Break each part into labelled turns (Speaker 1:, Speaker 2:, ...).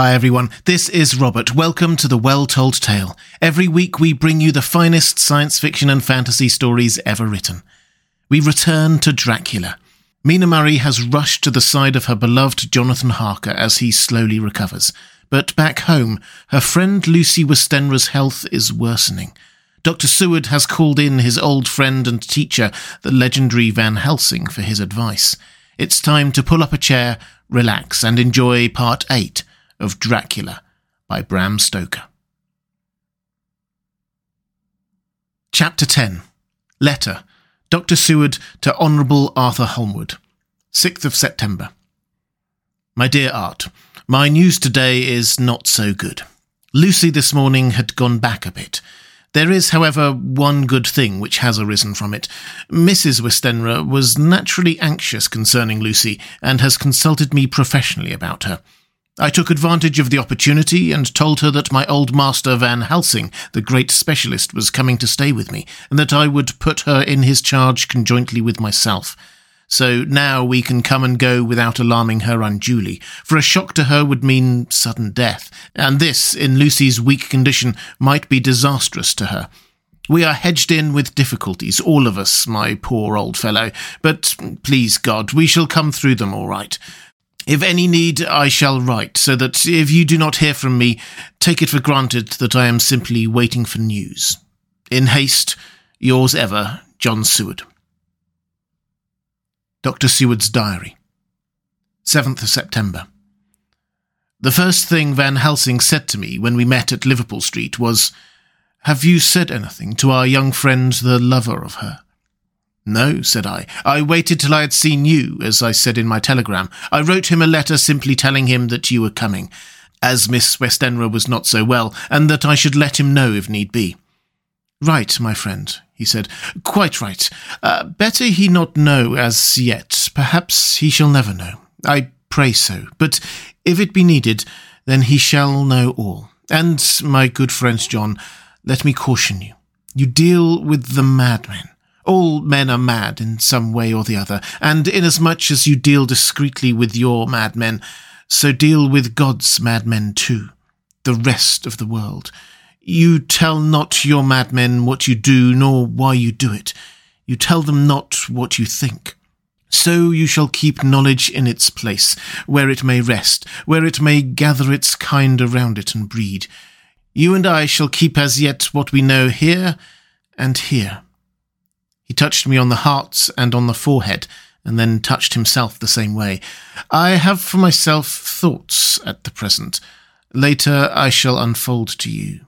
Speaker 1: Hi everyone, this is Robert. Welcome to the Well Told Tale. Every week we bring you the finest science fiction and fantasy stories ever written. We return to Dracula. Mina Murray has rushed to the side of her beloved Jonathan Harker as he slowly recovers. But back home, her friend Lucy Westenra's health is worsening. Dr. Seward has called in his old friend and teacher, the legendary Van Helsing, for his advice. It's time to pull up a chair, relax, and enjoy part 8 of Dracula by Bram Stoker. Chapter 10 Letter Dr. Seward to Honourable Arthur Holmwood, 6th of September. My dear Art, my news today is not so good. Lucy this morning had gone back a bit. There is, however, one good thing which has arisen from it. Mrs. Westenra was naturally anxious concerning Lucy, and has consulted me professionally about her. I took advantage of the opportunity and told her that my old master Van Helsing, the great specialist, was coming to stay with me, and that I would put her in his charge conjointly with myself. So now we can come and go without alarming her unduly, for a shock to her would mean sudden death, and this, in Lucy's weak condition, might be disastrous to her. We are hedged in with difficulties, all of us, my poor old fellow, but please God, we shall come through them all right. If any need, I shall write, so that if you do not hear from me, take it for granted that I am simply waiting for news. In haste, yours ever, John Seward. Dr. Seward's Diary. 7th of September. The first thing Van Helsing said to me when we met at Liverpool Street was, Have you said anything to our young friend, the lover of her? No, said I. I waited till I had seen you, as I said in my telegram. I wrote him a letter simply telling him that you were coming, as Miss Westenra was not so well, and that I should let him know if need be. Right, my friend, he said. Quite right. Uh, better he not know as yet. Perhaps he shall never know. I pray so. But if it be needed, then he shall know all. And, my good friend John, let me caution you. You deal with the madman. All men are mad in some way or the other, and inasmuch as you deal discreetly with your madmen, so deal with God's madmen too, the rest of the world. You tell not your madmen what you do, nor why you do it. You tell them not what you think. So you shall keep knowledge in its place, where it may rest, where it may gather its kind around it and breed. You and I shall keep as yet what we know here and here. He touched me on the heart and on the forehead, and then touched himself the same way. I have for myself thoughts at the present. Later I shall unfold to you.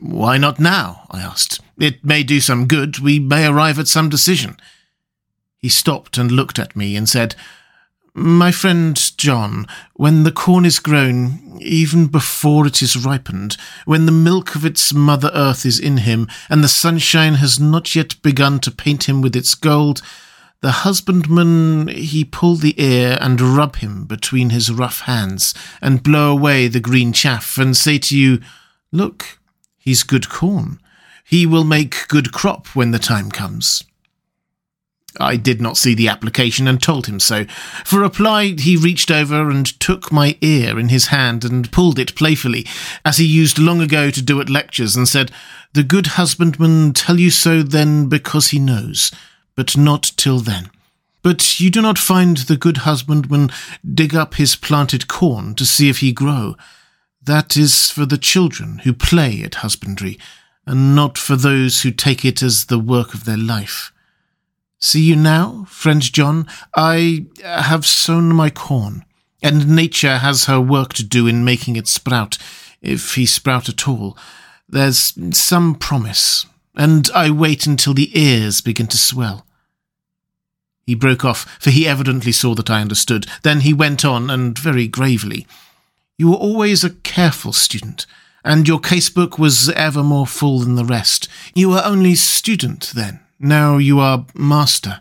Speaker 1: Why not now? I asked. It may do some good. We may arrive at some decision. He stopped and looked at me and said, my friend John, when the corn is grown, even before it is ripened, when the milk of its mother earth is in him, and the sunshine has not yet begun to paint him with its gold, the husbandman he pull the ear and rub him between his rough hands, and blow away the green chaff, and say to you, Look, he's good corn. He will make good crop when the time comes. I did not see the application and told him so. For reply, he reached over and took my ear in his hand and pulled it playfully, as he used long ago to do at lectures, and said, The good husbandman tell you so then because he knows, but not till then. But you do not find the good husbandman dig up his planted corn to see if he grow. That is for the children who play at husbandry, and not for those who take it as the work of their life. See you now, friend John, I have sown my corn, and nature has her work to do in making it sprout, if he sprout at all. There's some promise, and I wait until the ears begin to swell. He broke off, for he evidently saw that I understood. Then he went on, and very gravely. You were always a careful student, and your casebook was ever more full than the rest. You were only student then, now you are master,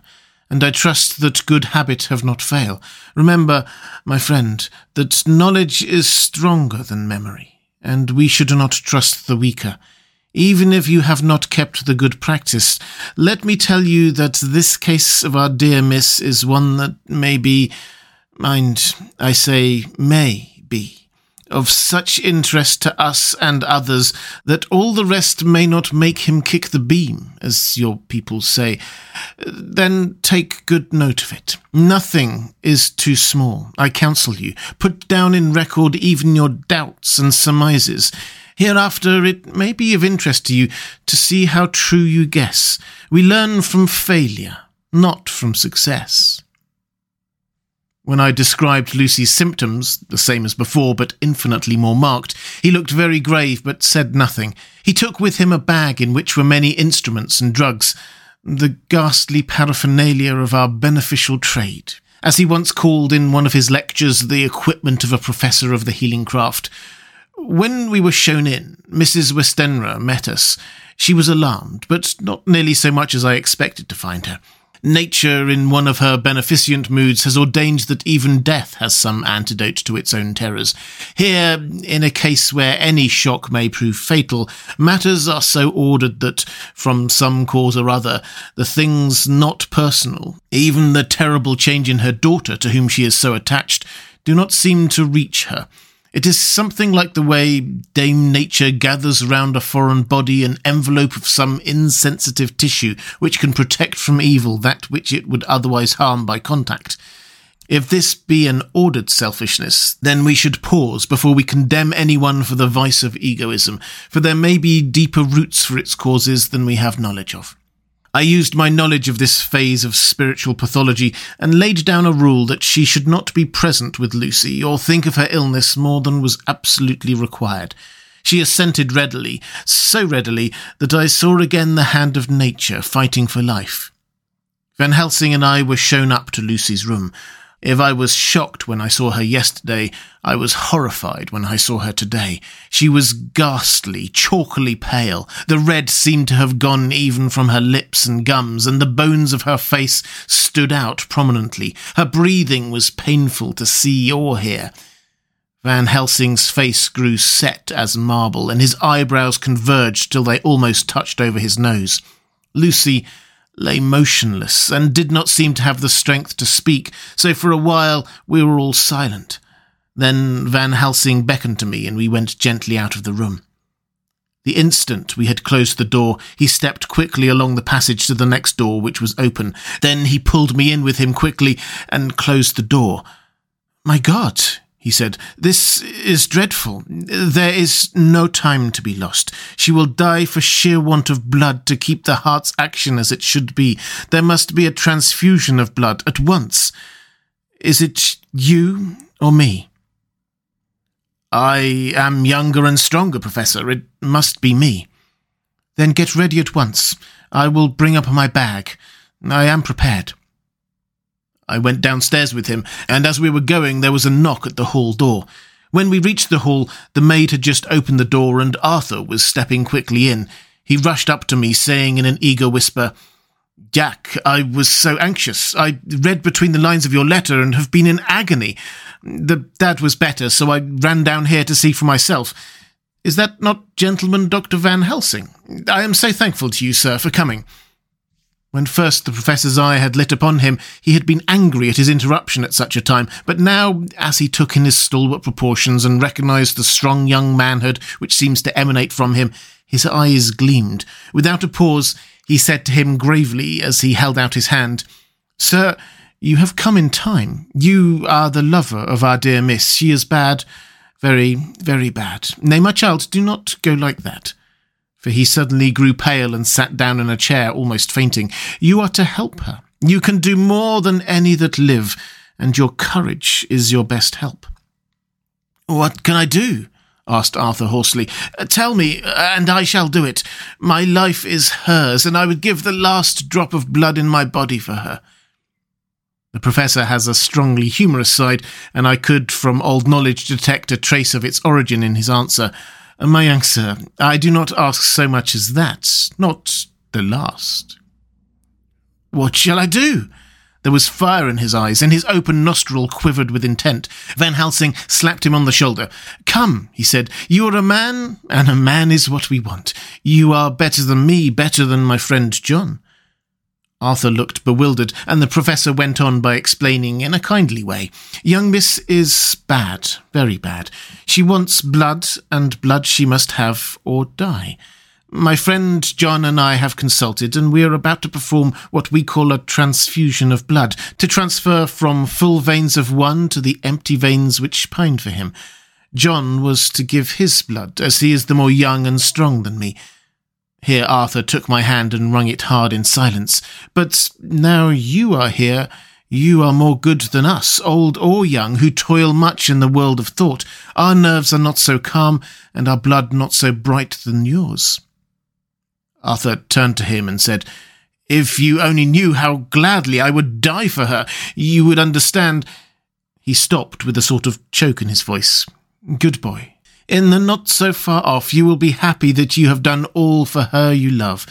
Speaker 1: and I trust that good habit have not fail. Remember, my friend, that knowledge is stronger than memory, and we should not trust the weaker. Even if you have not kept the good practice, let me tell you that this case of our dear miss is one that may be, mind, I say may be, of such interest to us and others that all the rest may not make him kick the beam, as your people say, then take good note of it. Nothing is too small, I counsel you. Put down in record even your doubts and surmises. Hereafter it may be of interest to you to see how true you guess. We learn from failure, not from success. When I described Lucy's symptoms, the same as before, but infinitely more marked, he looked very grave but said nothing. He took with him a bag in which were many instruments and drugs, the ghastly paraphernalia of our beneficial trade. As he once called in one of his lectures the equipment of a professor of the healing craft. When we were shown in, Mrs. Westenra met us. She was alarmed, but not nearly so much as I expected to find her. Nature, in one of her beneficent moods, has ordained that even death has some antidote to its own terrors. Here, in a case where any shock may prove fatal, matters are so ordered that, from some cause or other, the things not personal, even the terrible change in her daughter to whom she is so attached, do not seem to reach her. It is something like the way Dame Nature gathers round a foreign body an envelope of some insensitive tissue which can protect from evil that which it would otherwise harm by contact. If this be an ordered selfishness, then we should pause before we condemn anyone for the vice of egoism, for there may be deeper roots for its causes than we have knowledge of. I used my knowledge of this phase of spiritual pathology and laid down a rule that she should not be present with Lucy or think of her illness more than was absolutely required. She assented readily, so readily that I saw again the hand of nature fighting for life. Van Helsing and I were shown up to Lucy's room. If I was shocked when I saw her yesterday, I was horrified when I saw her today. She was ghastly, chalkily pale. The red seemed to have gone even from her lips and gums, and the bones of her face stood out prominently. Her breathing was painful to see or hear. Van Helsing's face grew set as marble, and his eyebrows converged till they almost touched over his nose. Lucy lay motionless and did not seem to have the strength to speak, so for a while we were all silent. Then Van Helsing beckoned to me and we went gently out of the room. The instant we had closed the door, he stepped quickly along the passage to the next door, which was open. Then he pulled me in with him quickly and closed the door. My God, he said. This is dreadful. There is no time to be lost. She will die for sheer want of blood to keep the heart's action as it should be. There must be a transfusion of blood at once. Is it you or me? I am younger and stronger, Professor. It must be me. Then get ready at once. I will bring up my bag. I am prepared. I went downstairs with him, and as we were going, there was a knock at the hall door. When we reached the hall, the maid had just opened the door, and Arthur was stepping quickly in. He rushed up to me, saying in an eager whisper, Jack, I was so anxious. I read between the lines of your letter and have been in agony. The dad was better, so I ran down here to see for myself. Is that not gentleman Dr. Van Helsing? I am so thankful to you, sir, for coming. When first the professor's eye had lit upon him, he had been angry at his interruption at such a time, but now, as he took in his stalwart proportions and recognized the strong young manhood which seems to emanate from him, his eyes gleamed. Without a pause, he said to him gravely as he held out his hand, Sir, you have come in time. You are the lover of our dear miss. She is bad, very, very bad. Nay, my child, do not go like that for he suddenly grew pale and sat down in a chair, almost fainting. You are to help her. You can do more than any that live, and your courage is your best help. What can I do? asked Arthur hoarsely. Uh, tell me, uh, and I shall do it. My life is hers, and I would give the last drop of blood in my body for her. The professor has a strongly humorous side, and I could, from old knowledge, detect a trace of its origin in his answer. My young sir, I do not ask so much as that, not the last. What shall I do? There was fire in his eyes, and his open nostril quivered with intent. Van Helsing slapped him on the shoulder. Come, he said, you are a man, and a man is what we want. You are better than me, better than my friend John. Arthur looked bewildered, and the professor went on by explaining in a kindly way. Young Miss is bad, very bad. She wants blood, and blood she must have or die. My friend John and I have consulted, and we are about to perform what we call a transfusion of blood, to transfer from full veins of one to the empty veins which pined for him. John was to give his blood, as he is the more young and strong than me. Here Arthur took my hand and wrung it hard in silence. But now you are here, you are more good than us, old or young, who toil much in the world of thought. Our nerves are not so calm, and our blood not so bright than yours. Arthur turned to him and said, If you only knew how gladly I would die for her, you would understand. He stopped with a sort of choke in his voice. Good boy, in the not so far off, you will be happy that you have done all for her you love.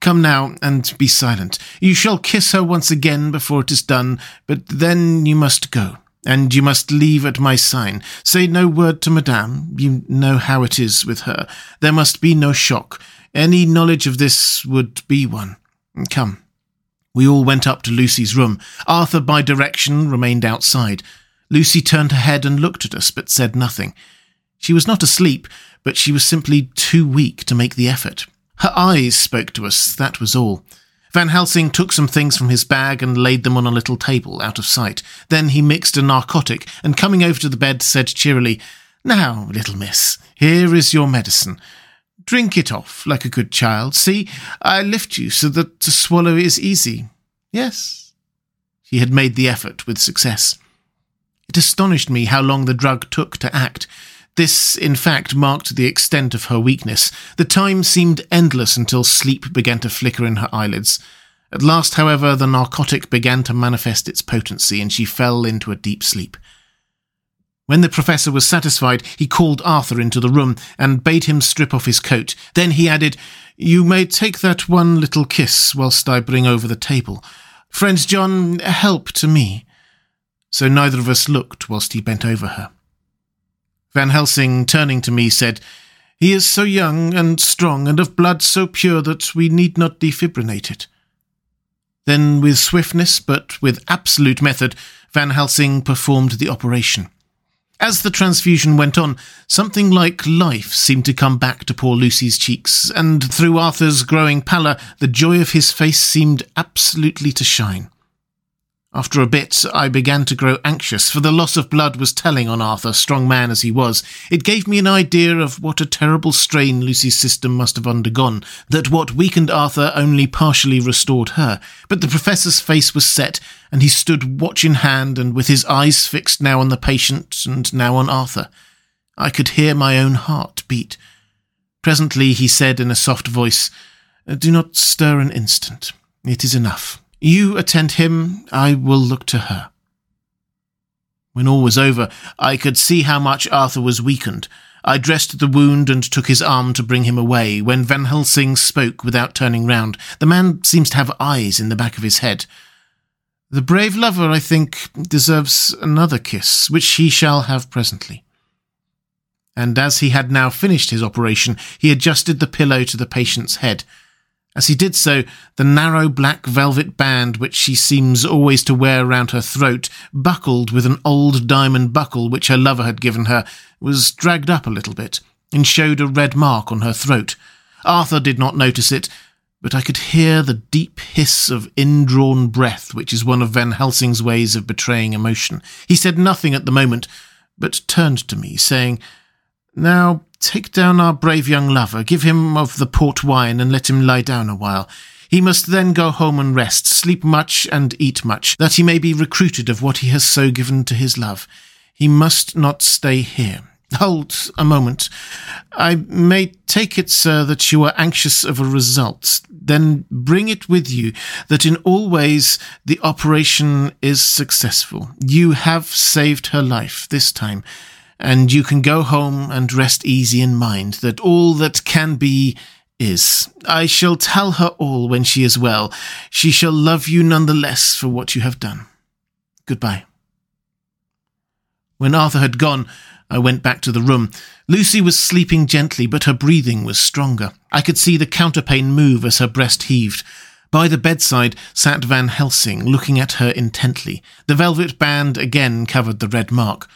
Speaker 1: Come now and be silent. You shall kiss her once again before it is done, but then you must go, and you must leave at my sign. Say no word to Madame. You know how it is with her. There must be no shock. Any knowledge of this would be one. Come. We all went up to Lucy's room. Arthur, by direction, remained outside. Lucy turned her head and looked at us, but said nothing. She was not asleep, but she was simply too weak to make the effort. Her eyes spoke to us, that was all. Van Helsing took some things from his bag and laid them on a little table, out of sight. Then he mixed a narcotic, and coming over to the bed, said cheerily, Now, little miss, here is your medicine. Drink it off, like a good child. See, I lift you so that to swallow is easy. Yes. He had made the effort with success. It astonished me how long the drug took to act. This, in fact, marked the extent of her weakness. The time seemed endless until sleep began to flicker in her eyelids. At last, however, the narcotic began to manifest its potency, and she fell into a deep sleep. When the professor was satisfied, he called Arthur into the room and bade him strip off his coat. Then he added, You may take that one little kiss whilst I bring over the table. Friend John, help to me. So neither of us looked whilst he bent over her. Van Helsing, turning to me, said, He is so young and strong, and of blood so pure that we need not defibrinate it. Then, with swiftness, but with absolute method, Van Helsing performed the operation. As the transfusion went on, something like life seemed to come back to poor Lucy's cheeks, and through Arthur's growing pallor, the joy of his face seemed absolutely to shine. After a bit, I began to grow anxious, for the loss of blood was telling on Arthur, strong man as he was. It gave me an idea of what a terrible strain Lucy's system must have undergone, that what weakened Arthur only partially restored her. But the professor's face was set, and he stood watch in hand and with his eyes fixed now on the patient and now on Arthur. I could hear my own heart beat. Presently he said in a soft voice, Do not stir an instant. It is enough. You attend him, I will look to her. When all was over, I could see how much Arthur was weakened. I dressed the wound and took his arm to bring him away, when Van Helsing spoke without turning round. The man seems to have eyes in the back of his head. The brave lover, I think, deserves another kiss, which he shall have presently. And as he had now finished his operation, he adjusted the pillow to the patient's head. As he did so, the narrow black velvet band which she seems always to wear round her throat, buckled with an old diamond buckle which her lover had given her, was dragged up a little bit, and showed a red mark on her throat. Arthur did not notice it, but I could hear the deep hiss of indrawn breath, which is one of Van Helsing's ways of betraying emotion. He said nothing at the moment, but turned to me, saying, Now Take down our brave young lover, give him of the port wine, and let him lie down a while. He must then go home and rest, sleep much and eat much, that he may be recruited of what he has so given to his love. He must not stay here. Hold a moment. I may take it, sir, that you are anxious of a result. Then bring it with you that in all ways the operation is successful. You have saved her life this time and you can go home and rest easy in mind that all that can be is. I shall tell her all when she is well. She shall love you none the less for what you have done. Goodbye. When Arthur had gone, I went back to the room. Lucy was sleeping gently, but her breathing was stronger. I could see the counterpane move as her breast heaved. By the bedside sat Van Helsing, looking at her intently. The velvet band again covered the red mark.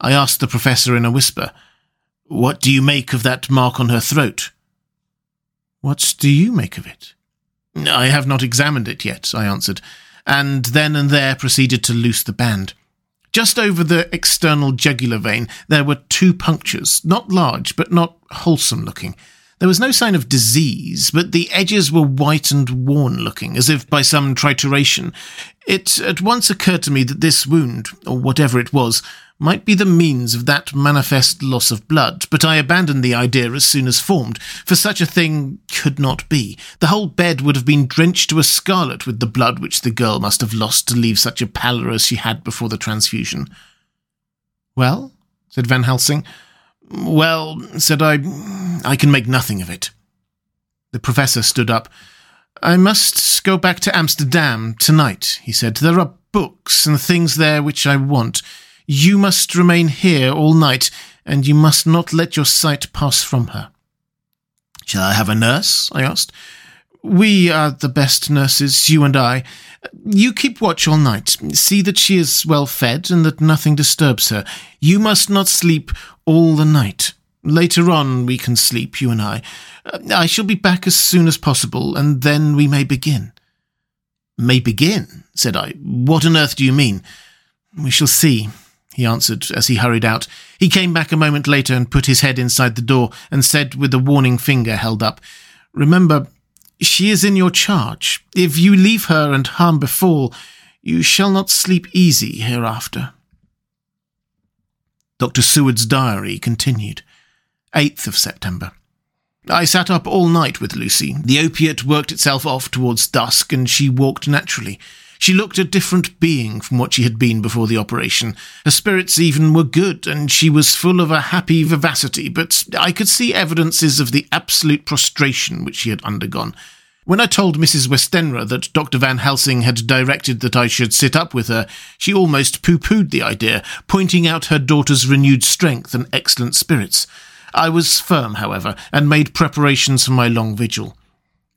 Speaker 1: I asked the professor in a whisper, What do you make of that mark on her throat? What do you make of it? I have not examined it yet, I answered, and then and there proceeded to loose the band. Just over the external jugular vein there were two punctures, not large, but not wholesome looking. There was no sign of disease, but the edges were white and worn looking, as if by some trituration. It at once occurred to me that this wound, or whatever it was, might be the means of that manifest loss of blood, but I abandoned the idea as soon as formed, for such a thing could not be. The whole bed would have been drenched to a scarlet with the blood which the girl must have lost to leave such a pallor as she had before the transfusion. Well, said Van Helsing, well, said I, I can make nothing of it. The professor stood up. I must go back to Amsterdam tonight, he said. There are books and things there which I want. You must remain here all night, and you must not let your sight pass from her. Shall I have a nurse? I asked. We are the best nurses, you and I. You keep watch all night. See that she is well fed and that nothing disturbs her. You must not sleep all the night. Later on we can sleep, you and I. I shall be back as soon as possible, and then we may begin. May begin? said I. What on earth do you mean? We shall see, he answered as he hurried out. He came back a moment later and put his head inside the door and said with a warning finger held up, Remember, she is in your charge. If you leave her and harm befall, you shall not sleep easy hereafter. Dr. Seward's diary continued. 8th of September. I sat up all night with Lucy. The opiate worked itself off towards dusk, and she walked naturally. She looked a different being from what she had been before the operation. Her spirits even were good, and she was full of a happy vivacity, but I could see evidences of the absolute prostration which she had undergone. When I told Mrs. Westenra that Dr. Van Helsing had directed that I should sit up with her, she almost pooh poohed the idea, pointing out her daughter's renewed strength and excellent spirits. I was firm, however, and made preparations for my long vigil.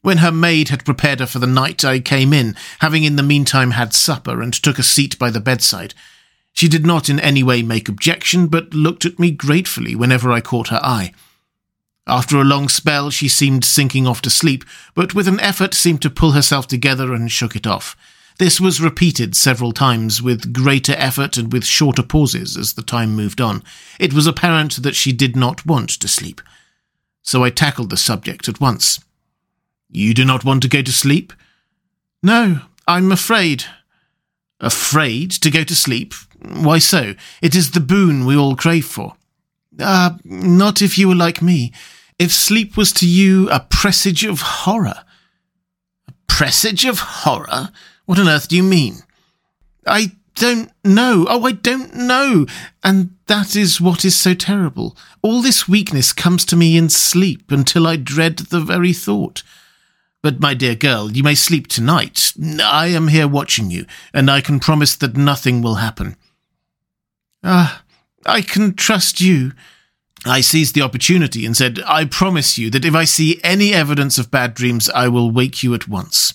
Speaker 1: When her maid had prepared her for the night, I came in, having in the meantime had supper, and took a seat by the bedside. She did not in any way make objection, but looked at me gratefully whenever I caught her eye. After a long spell, she seemed sinking off to sleep, but with an effort seemed to pull herself together and shook it off. This was repeated several times, with greater effort and with shorter pauses as the time moved on. It was apparent that she did not want to sleep. So I tackled the subject at once. You do not want to go to sleep? No, I'm afraid. Afraid to go to sleep? Why so? It is the boon we all crave for. Ah, uh, not if you were like me. If sleep was to you a presage of horror. A presage of horror? What on earth do you mean? I don't know. Oh, I don't know. And that is what is so terrible. All this weakness comes to me in sleep until I dread the very thought. But, my dear girl, you may sleep tonight. I am here watching you, and I can promise that nothing will happen. Ah, I can trust you. I seized the opportunity and said, I promise you that if I see any evidence of bad dreams, I will wake you at once.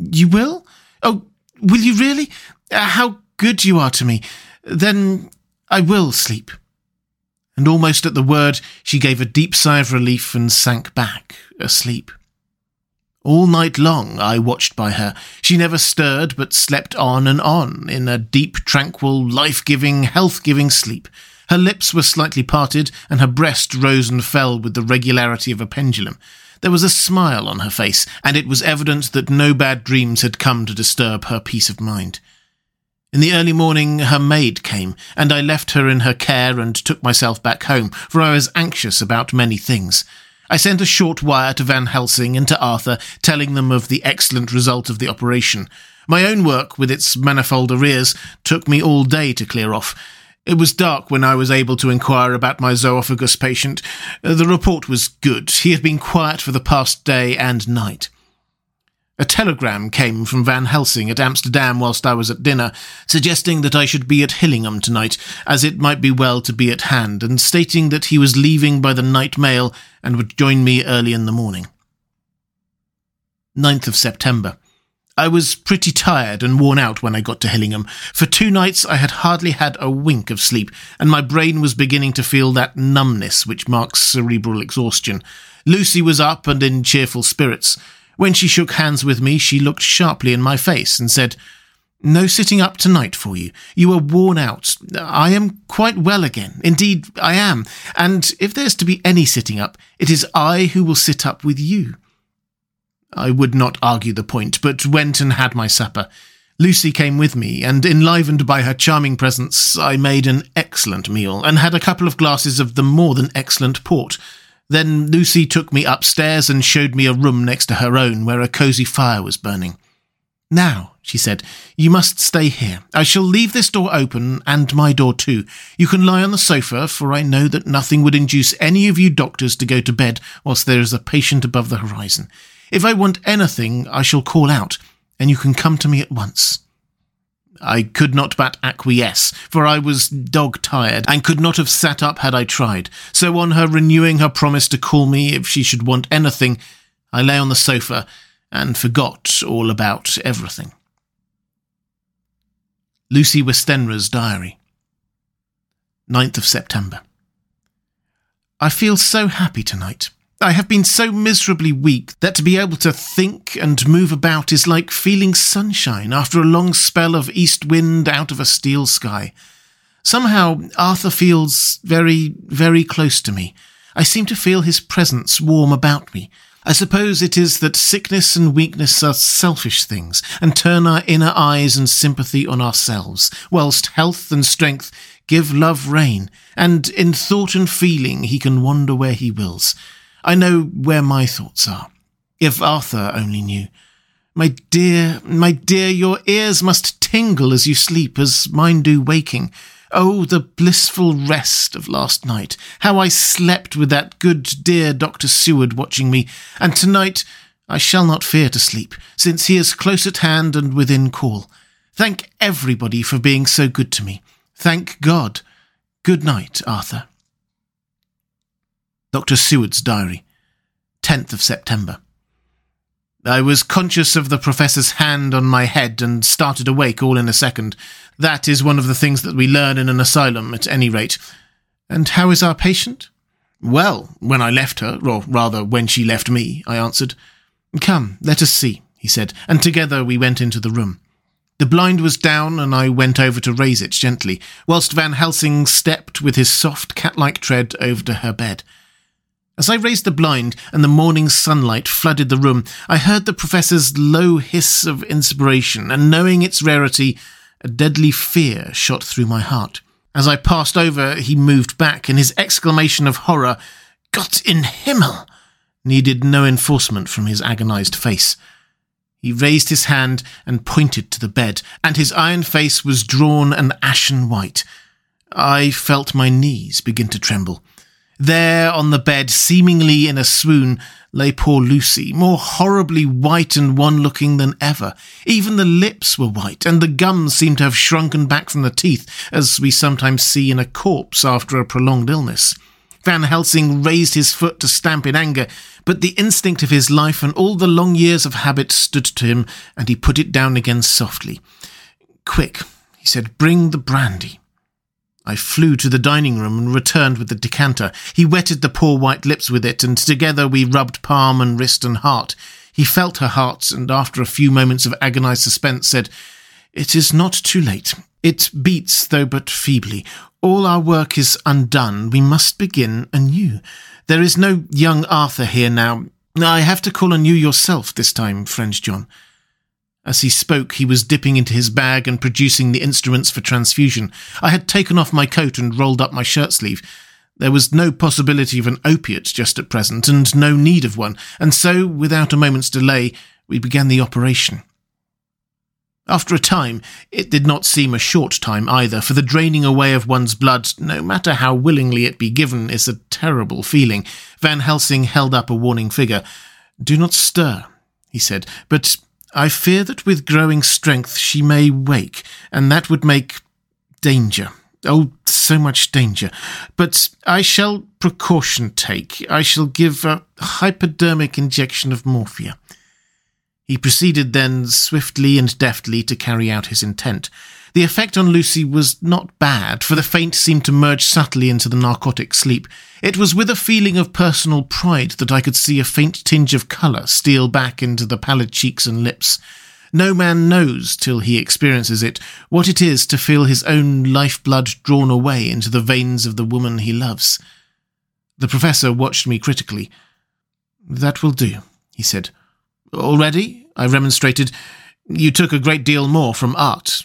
Speaker 1: You will? Oh, will you really? Uh, how good you are to me. Then I will sleep. And almost at the word, she gave a deep sigh of relief and sank back, asleep. All night long I watched by her. She never stirred, but slept on and on, in a deep, tranquil, life-giving, health-giving sleep. Her lips were slightly parted, and her breast rose and fell with the regularity of a pendulum. There was a smile on her face, and it was evident that no bad dreams had come to disturb her peace of mind. In the early morning, her maid came, and I left her in her care and took myself back home, for I was anxious about many things. I sent a short wire to Van Helsing and to Arthur, telling them of the excellent result of the operation. My own work, with its manifold arrears, took me all day to clear off. It was dark when I was able to inquire about my zoophagous patient. The report was good. He had been quiet for the past day and night. A telegram came from Van Helsing at Amsterdam whilst I was at dinner, suggesting that I should be at Hillingham tonight, as it might be well to be at hand, and stating that he was leaving by the night mail and would join me early in the morning. 9th of September. I was pretty tired and worn out when I got to Hillingham. For two nights I had hardly had a wink of sleep, and my brain was beginning to feel that numbness which marks cerebral exhaustion. Lucy was up and in cheerful spirits. When she shook hands with me, she looked sharply in my face and said, No sitting up tonight for you. You are worn out. I am quite well again. Indeed, I am. And if there's to be any sitting up, it is I who will sit up with you. I would not argue the point, but went and had my supper. Lucy came with me, and enlivened by her charming presence, I made an excellent meal, and had a couple of glasses of the more than excellent port. Then Lucy took me upstairs and showed me a room next to her own, where a cosy fire was burning. Now, she said, you must stay here. I shall leave this door open, and my door too. You can lie on the sofa, for I know that nothing would induce any of you doctors to go to bed whilst there is a patient above the horizon. If I want anything, I shall call out, and you can come to me at once. I could not but acquiesce, for I was dog tired, and could not have sat up had I tried. So, on her renewing her promise to call me if she should want anything, I lay on the sofa and forgot all about everything. Lucy Westenra's Diary 9th of September. I feel so happy tonight. I have been so miserably weak that to be able to think and move about is like feeling sunshine after a long spell of east wind out of a steel sky. Somehow, Arthur feels very, very close to me. I seem to feel his presence warm about me. I suppose it is that sickness and weakness are selfish things, and turn our inner eyes and sympathy on ourselves, whilst health and strength give love rein, and in thought and feeling he can wander where he wills. I know where my thoughts are. If Arthur only knew. My dear, my dear, your ears must tingle as you sleep, as mine do waking. Oh, the blissful rest of last night! How I slept with that good dear Dr. Seward watching me, and tonight I shall not fear to sleep, since he is close at hand and within call. Thank everybody for being so good to me. Thank God. Good night, Arthur. Dr. Seward's diary, 10th of September. I was conscious of the professor's hand on my head and started awake all in a second. That is one of the things that we learn in an asylum, at any rate. And how is our patient? Well, when I left her, or rather when she left me, I answered. Come, let us see, he said, and together we went into the room. The blind was down, and I went over to raise it gently, whilst Van Helsing stepped with his soft cat-like tread over to her bed. As I raised the blind and the morning sunlight flooded the room, I heard the professor's low hiss of inspiration, and knowing its rarity, a deadly fear shot through my heart. As I passed over, he moved back, and his exclamation of horror, Gott in Himmel, needed no enforcement from his agonized face. He raised his hand and pointed to the bed, and his iron face was drawn and ashen white. I felt my knees begin to tremble. There on the bed, seemingly in a swoon, lay poor Lucy, more horribly white and wan looking than ever. Even the lips were white, and the gums seemed to have shrunken back from the teeth, as we sometimes see in a corpse after a prolonged illness. Van Helsing raised his foot to stamp in anger, but the instinct of his life and all the long years of habit stood to him, and he put it down again softly. Quick, he said, bring the brandy. I flew to the dining room and returned with the decanter. He wetted the poor white lips with it, and together we rubbed palm and wrist and heart. He felt her heart, and after a few moments of agonized suspense, said, It is not too late. It beats, though but feebly. All our work is undone. We must begin anew. There is no young Arthur here now. I have to call on you yourself this time, friend John. As he spoke, he was dipping into his bag and producing the instruments for transfusion. I had taken off my coat and rolled up my shirt sleeve. There was no possibility of an opiate just at present, and no need of one, and so, without a moment's delay, we began the operation. After a time, it did not seem a short time either, for the draining away of one's blood, no matter how willingly it be given, is a terrible feeling. Van Helsing held up a warning figure. Do not stir, he said, but I fear that with growing strength she may wake, and that would make danger. Oh, so much danger. But I shall precaution take. I shall give a hypodermic injection of morphia. He proceeded then swiftly and deftly to carry out his intent. The effect on Lucy was not bad, for the faint seemed to merge subtly into the narcotic sleep. It was with a feeling of personal pride that I could see a faint tinge of colour steal back into the pallid cheeks and lips. No man knows, till he experiences it, what it is to feel his own lifeblood drawn away into the veins of the woman he loves. The professor watched me critically. That will do, he said. Already? I remonstrated. You took a great deal more from Art.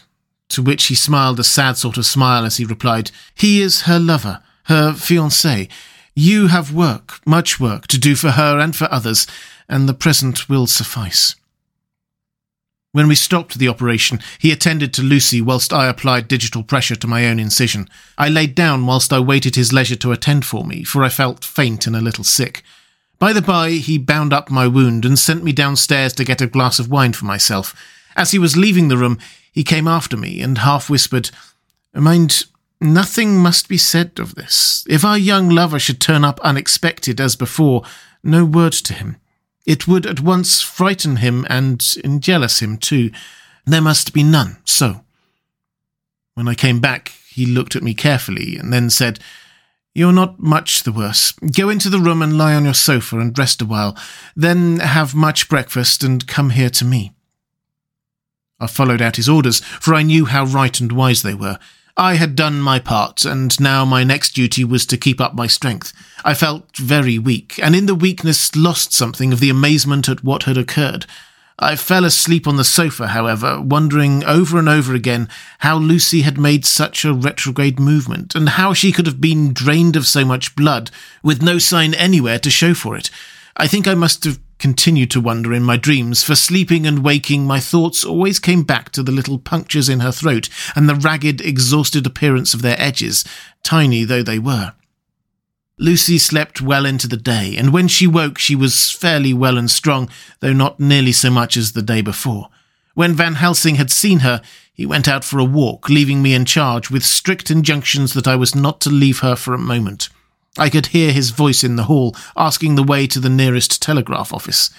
Speaker 1: To which he smiled a sad sort of smile as he replied, He is her lover, her fiancé. You have work, much work, to do for her and for others, and the present will suffice. When we stopped the operation, he attended to Lucy whilst I applied digital pressure to my own incision. I laid down whilst I waited his leisure to attend for me, for I felt faint and a little sick. By the by, he bound up my wound and sent me downstairs to get a glass of wine for myself. As he was leaving the room, he came after me and half whispered, Mind, nothing must be said of this. If our young lover should turn up unexpected as before, no word to him. It would at once frighten him and jealous him too. There must be none, so. When I came back, he looked at me carefully and then said, you're not much the worse. Go into the room and lie on your sofa and rest a while. Then have much breakfast and come here to me. I followed out his orders, for I knew how right and wise they were. I had done my part, and now my next duty was to keep up my strength. I felt very weak, and in the weakness lost something of the amazement at what had occurred. I fell asleep on the sofa, however, wondering over and over again how Lucy had made such a retrograde movement, and how she could have been drained of so much blood, with no sign anywhere to show for it. I think I must have continued to wonder in my dreams, for sleeping and waking my thoughts always came back to the little punctures in her throat and the ragged, exhausted appearance of their edges, tiny though they were. Lucy slept well into the day, and when she woke, she was fairly well and strong, though not nearly so much as the day before. When Van Helsing had seen her, he went out for a walk, leaving me in charge, with strict injunctions that I was not to leave her for a moment. I could hear his voice in the hall, asking the way to the nearest telegraph office.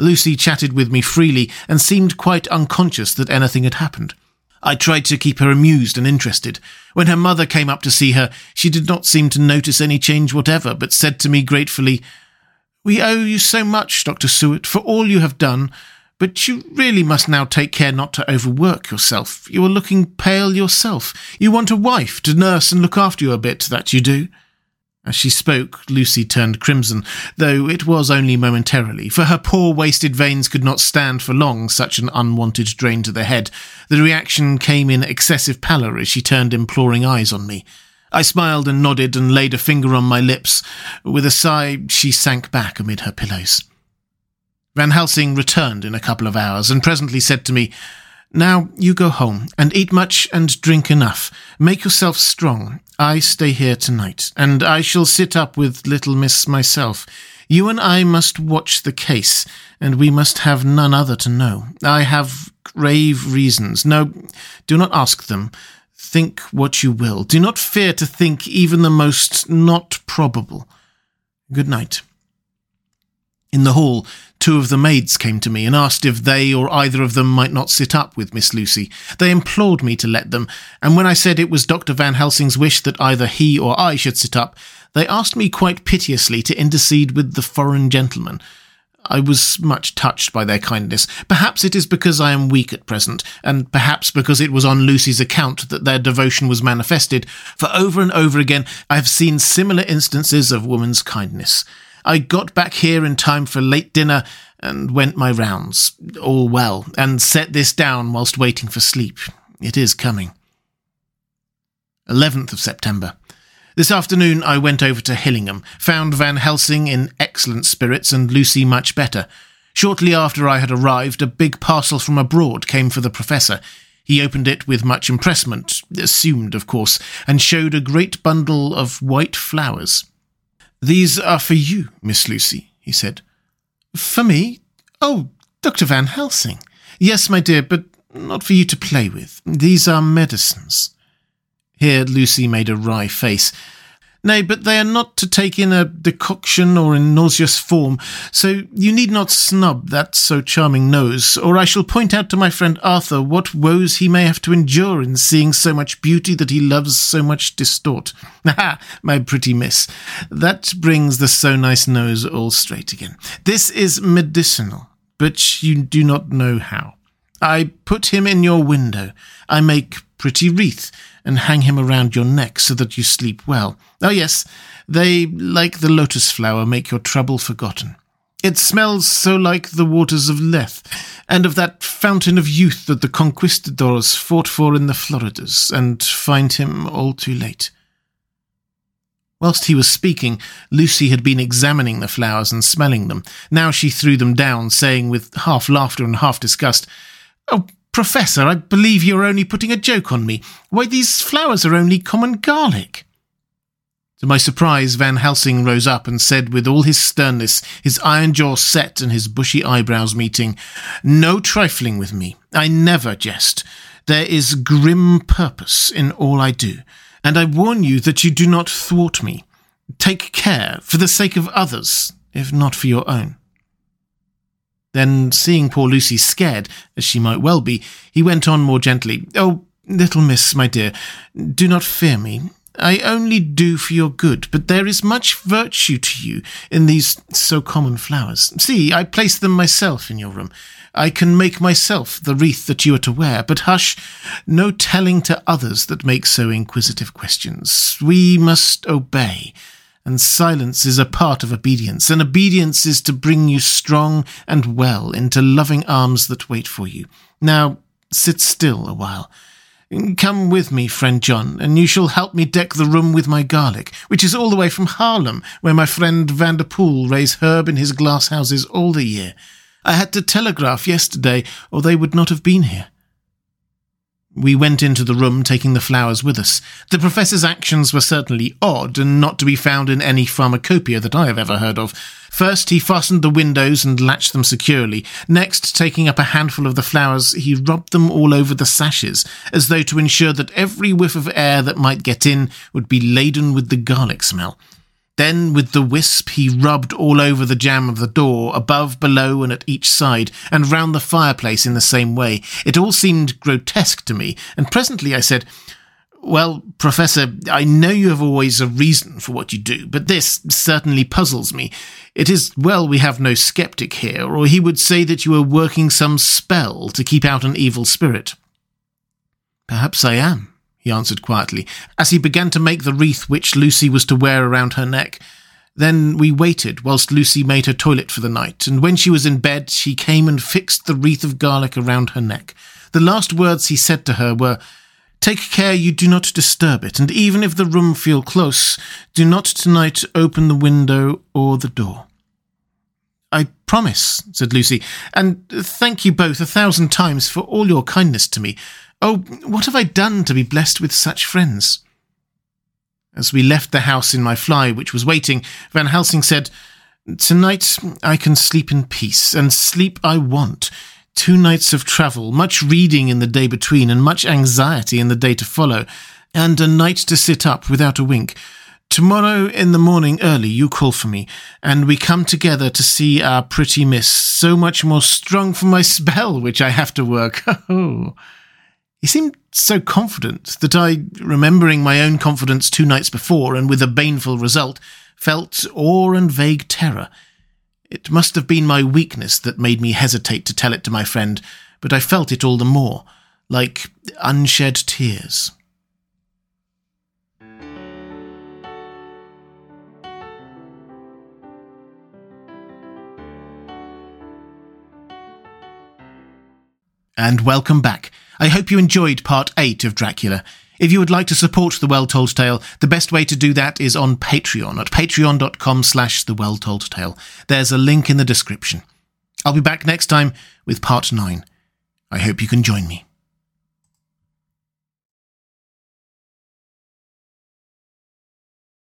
Speaker 1: Lucy chatted with me freely and seemed quite unconscious that anything had happened. I tried to keep her amused and interested. When her mother came up to see her, she did not seem to notice any change whatever, but said to me gratefully, We owe you so much, Dr. Seward, for all you have done, but you really must now take care not to overwork yourself. You are looking pale yourself. You want a wife to nurse and look after you a bit, that you do. As she spoke, Lucy turned crimson, though it was only momentarily, for her poor wasted veins could not stand for long such an unwanted drain to the head. The reaction came in excessive pallor as she turned imploring eyes on me. I smiled and nodded and laid a finger on my lips. With a sigh, she sank back amid her pillows. Van Helsing returned in a couple of hours and presently said to me, now you go home and eat much and drink enough. Make yourself strong. I stay here tonight, and I shall sit up with little miss myself. You and I must watch the case, and we must have none other to know. I have grave reasons. No, do not ask them. Think what you will. Do not fear to think even the most not probable. Good night. In the hall, two of the maids came to me and asked if they or either of them might not sit up with Miss Lucy. They implored me to let them, and when I said it was Dr. Van Helsing's wish that either he or I should sit up, they asked me quite piteously to intercede with the foreign gentleman. I was much touched by their kindness. Perhaps it is because I am weak at present, and perhaps because it was on Lucy's account that their devotion was manifested, for over and over again I have seen similar instances of woman's kindness. I got back here in time for late dinner and went my rounds, all well, and set this down whilst waiting for sleep. It is coming. 11th of September. This afternoon I went over to Hillingham, found Van Helsing in excellent spirits and Lucy much better. Shortly after I had arrived, a big parcel from abroad came for the Professor. He opened it with much impressment, assumed, of course, and showed a great bundle of white flowers. These are for you, Miss Lucy, he said. For me? Oh, Dr. Van Helsing. Yes, my dear, but not for you to play with. These are medicines. Here Lucy made a wry face. Nay, but they are not to take in a decoction or in nauseous form, so you need not snub that so charming nose, or I shall point out to my friend Arthur what woes he may have to endure in seeing so much beauty that he loves so much distort. Ha, my pretty miss, that brings the so nice nose all straight again. This is medicinal, but you do not know how. I put him in your window. I make pretty wreath and hang him around your neck so that you sleep well. Oh, yes, they, like the lotus flower, make your trouble forgotten. It smells so like the waters of Lethe, and of that fountain of youth that the conquistadors fought for in the Floridas, and find him all too late. Whilst he was speaking, Lucy had been examining the flowers and smelling them. Now she threw them down, saying with half laughter and half disgust, Oh, Professor, I believe you're only putting a joke on me. Why, these flowers are only common garlic. To my surprise, Van Helsing rose up and said with all his sternness, his iron jaw set and his bushy eyebrows meeting, No trifling with me. I never jest. There is grim purpose in all I do, and I warn you that you do not thwart me. Take care, for the sake of others, if not for your own. Then, seeing poor Lucy scared, as she might well be, he went on more gently. Oh, little miss, my dear, do not fear me. I only do for your good, but there is much virtue to you in these so common flowers. See, I place them myself in your room. I can make myself the wreath that you are to wear, but hush, no telling to others that make so inquisitive questions. We must obey and silence is a part of obedience, and obedience is to bring you strong and well into loving arms that wait for you. Now, sit still a while. Come with me, friend John, and you shall help me deck the room with my garlic, which is all the way from Haarlem, where my friend Vanderpool raise herb in his glass houses all the year. I had to telegraph yesterday, or they would not have been here. We went into the room, taking the flowers with us. The professor's actions were certainly odd, and not to be found in any pharmacopoeia that I have ever heard of. First, he fastened the windows and latched them securely. Next, taking up a handful of the flowers, he rubbed them all over the sashes, as though to ensure that every whiff of air that might get in would be laden with the garlic smell. Then, with the wisp, he rubbed all over the jamb of the door, above, below, and at each side, and round the fireplace in the same way. It all seemed grotesque to me, and presently I said, well, Professor, I know you have always a reason for what you do, but this certainly puzzles me. It is well we have no skeptic here, or he would say that you are working some spell to keep out an evil spirit. Perhaps I am, he answered quietly, as he began to make the wreath which Lucy was to wear around her neck. Then we waited whilst Lucy made her toilet for the night, and when she was in bed, she came and fixed the wreath of garlic around her neck. The last words he said to her were, Take care you do not disturb it, and even if the room feel close, do not tonight open the window or the door. I promise, said Lucy, and thank you both a thousand times for all your kindness to me. Oh, what have I done to be blessed with such friends? As we left the house in my fly, which was waiting, Van Helsing said, Tonight I can sleep in peace, and sleep I want. Two nights of travel, much reading in the day between, and much anxiety in the day to follow, and a night to sit up without a wink. Tomorrow in the morning early you call for me, and we come together to see our pretty miss, so much more strong for my spell which I have to work. Oh. He seemed so confident that I, remembering my own confidence two nights before and with a baneful result, felt awe and vague terror. It must have been my weakness that made me hesitate to tell it to my friend, but I felt it all the more, like unshed tears. And welcome back. I hope you enjoyed part 8 of Dracula. If you would like to support The Well Told Tale, the best way to do that is on Patreon at patreon.com slash The Well Told Tale. There's a link in the description. I'll be back next time with part 9. I hope you can join me.